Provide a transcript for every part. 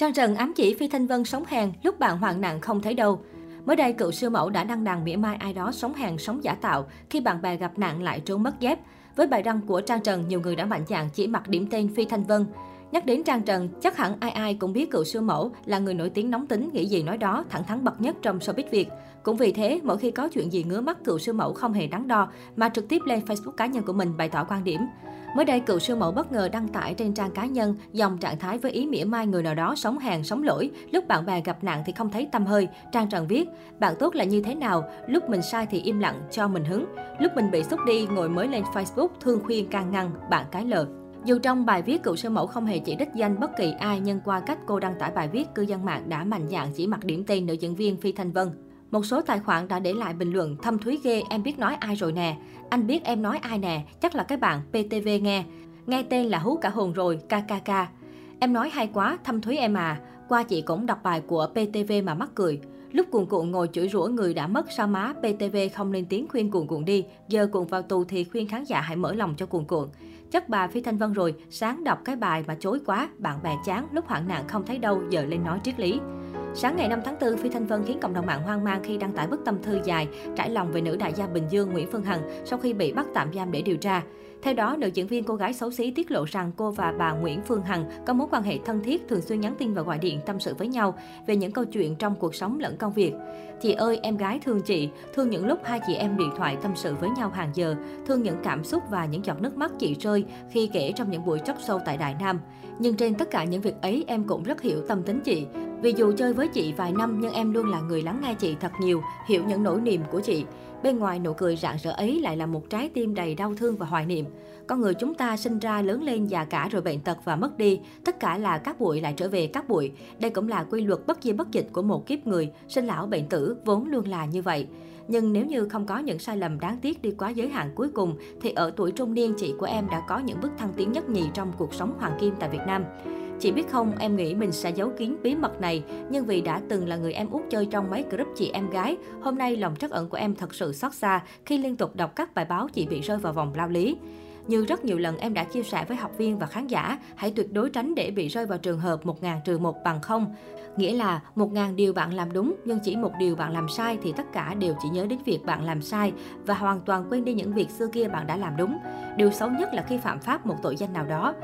Trang Trần ám chỉ Phi Thanh Vân sống hèn, lúc bạn hoạn nạn không thấy đâu. Mới đây, cựu siêu mẫu đã đăng đàn mỉa mai ai đó sống hàng sống giả tạo khi bạn bè gặp nạn lại trốn mất dép. Với bài đăng của Trang Trần, nhiều người đã mạnh dạn chỉ mặc điểm tên Phi Thanh Vân. Nhắc đến Trang Trần, chắc hẳn ai ai cũng biết cựu siêu mẫu là người nổi tiếng nóng tính, nghĩ gì nói đó, thẳng thắn bậc nhất trong showbiz Việt. Cũng vì thế, mỗi khi có chuyện gì ngứa mắt cựu siêu mẫu không hề đắn đo, mà trực tiếp lên Facebook cá nhân của mình bày tỏ quan điểm. Mới đây, cựu siêu mẫu bất ngờ đăng tải trên trang cá nhân dòng trạng thái với ý mỉa mai người nào đó sống hàng sống lỗi. Lúc bạn bè gặp nạn thì không thấy tâm hơi. Trang Trần viết, bạn tốt là như thế nào? Lúc mình sai thì im lặng, cho mình hứng. Lúc mình bị xúc đi, ngồi mới lên Facebook, thương khuyên can ngăn, bạn cái lờ. Dù trong bài viết cựu sư mẫu không hề chỉ đích danh bất kỳ ai, nhưng qua cách cô đăng tải bài viết, cư dân mạng đã mạnh dạn chỉ mặt điểm tên nữ diễn viên Phi Thanh Vân. Một số tài khoản đã để lại bình luận thâm thúy ghê em biết nói ai rồi nè. Anh biết em nói ai nè, chắc là cái bạn PTV nghe. Nghe tên là hú cả hồn rồi, KKK. Em nói hay quá, thâm thúy em à. Qua chị cũng đọc bài của PTV mà mắc cười. Lúc cuồn cuộn ngồi chửi rủa người đã mất sao má, PTV không lên tiếng khuyên cuồn cuộn đi. Giờ cuộn vào tù thì khuyên khán giả hãy mở lòng cho cuồn cuộn. Chắc bà Phi Thanh Vân rồi, sáng đọc cái bài mà chối quá, bạn bè chán, lúc hoạn nạn không thấy đâu, giờ lên nói triết lý. Sáng ngày 5 tháng 4, Phi Thanh Vân khiến cộng đồng mạng hoang mang khi đăng tải bức tâm thư dài trải lòng về nữ đại gia Bình Dương Nguyễn Phương Hằng sau khi bị bắt tạm giam để điều tra. Theo đó, nữ diễn viên cô gái xấu xí tiết lộ rằng cô và bà Nguyễn Phương Hằng có mối quan hệ thân thiết, thường xuyên nhắn tin và gọi điện tâm sự với nhau về những câu chuyện trong cuộc sống lẫn công việc. Chị ơi, em gái thương chị, thương những lúc hai chị em điện thoại tâm sự với nhau hàng giờ, thương những cảm xúc và những giọt nước mắt chị rơi khi kể trong những buổi chốc sâu tại Đại Nam. Nhưng trên tất cả những việc ấy, em cũng rất hiểu tâm tính chị. Vì dù chơi với chị vài năm nhưng em luôn là người lắng nghe chị thật nhiều, hiểu những nỗi niềm của chị. Bên ngoài nụ cười rạng rỡ ấy lại là một trái tim đầy đau thương và hoài niệm. Con người chúng ta sinh ra lớn lên già cả rồi bệnh tật và mất đi, tất cả là các bụi lại trở về các bụi. Đây cũng là quy luật bất di bất dịch của một kiếp người, sinh lão bệnh tử vốn luôn là như vậy. Nhưng nếu như không có những sai lầm đáng tiếc đi quá giới hạn cuối cùng, thì ở tuổi trung niên chị của em đã có những bước thăng tiến nhất nhì trong cuộc sống hoàng kim tại Việt Nam. Chị biết không, em nghĩ mình sẽ giấu kín bí mật này, nhưng vì đã từng là người em út chơi trong mấy group chị em gái, hôm nay lòng trắc ẩn của em thật sự xót xa khi liên tục đọc các bài báo chị bị rơi vào vòng lao lý. Như rất nhiều lần em đã chia sẻ với học viên và khán giả, hãy tuyệt đối tránh để bị rơi vào trường hợp 1.000 trừ 1 bằng không. Nghĩa là 1.000 điều bạn làm đúng, nhưng chỉ một điều bạn làm sai thì tất cả đều chỉ nhớ đến việc bạn làm sai và hoàn toàn quên đi những việc xưa kia bạn đã làm đúng. Điều xấu nhất là khi phạm pháp một tội danh nào đó.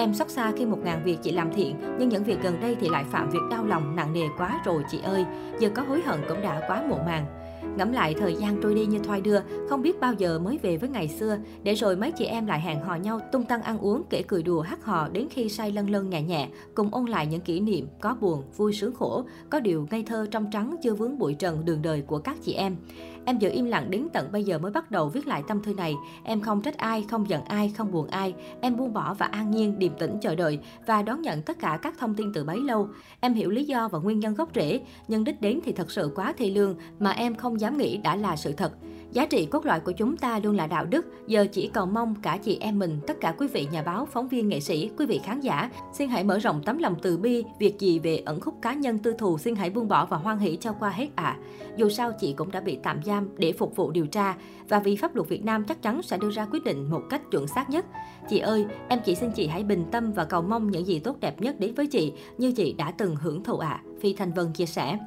Em xót xa khi một ngàn việc chị làm thiện, nhưng những việc gần đây thì lại phạm việc đau lòng nặng nề quá rồi chị ơi. Giờ có hối hận cũng đã quá muộn màng. Ngẫm lại thời gian trôi đi như thoi đưa, không biết bao giờ mới về với ngày xưa, để rồi mấy chị em lại hẹn hò nhau tung tăng ăn uống, kể cười đùa hát hò đến khi say lân lân nhẹ nhẹ, cùng ôn lại những kỷ niệm có buồn, vui sướng khổ, có điều ngây thơ trong trắng chưa vướng bụi trần đường đời của các chị em. Em giờ im lặng đến tận bây giờ mới bắt đầu viết lại tâm thư này. Em không trách ai, không giận ai, không buồn ai. Em buông bỏ và an nhiên, điềm tĩnh chờ đợi và đón nhận tất cả các thông tin từ bấy lâu. Em hiểu lý do và nguyên nhân gốc rễ, nhưng đích đến thì thật sự quá thê lương mà em không dám nghĩ đã là sự thật. Giá trị cốt lõi của chúng ta luôn là đạo đức, giờ chỉ cầu mong cả chị em mình, tất cả quý vị nhà báo, phóng viên, nghệ sĩ, quý vị khán giả, xin hãy mở rộng tấm lòng từ bi, việc gì về ẩn khúc cá nhân tư thù xin hãy buông bỏ và hoan hỷ cho qua hết ạ. À. Dù sao chị cũng đã bị tạm giam để phục vụ điều tra và vì pháp luật Việt Nam chắc chắn sẽ đưa ra quyết định một cách chuẩn xác nhất. Chị ơi, em chỉ xin chị hãy bình tâm và cầu mong những gì tốt đẹp nhất đến với chị như chị đã từng hưởng thụ ạ, à. Phi Thanh Vân chia sẻ.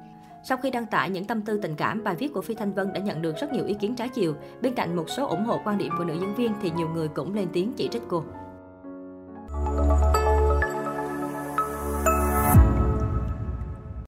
Sau khi đăng tải những tâm tư tình cảm, bài viết của Phi Thanh Vân đã nhận được rất nhiều ý kiến trái chiều. Bên cạnh một số ủng hộ quan điểm của nữ diễn viên thì nhiều người cũng lên tiếng chỉ trích cô.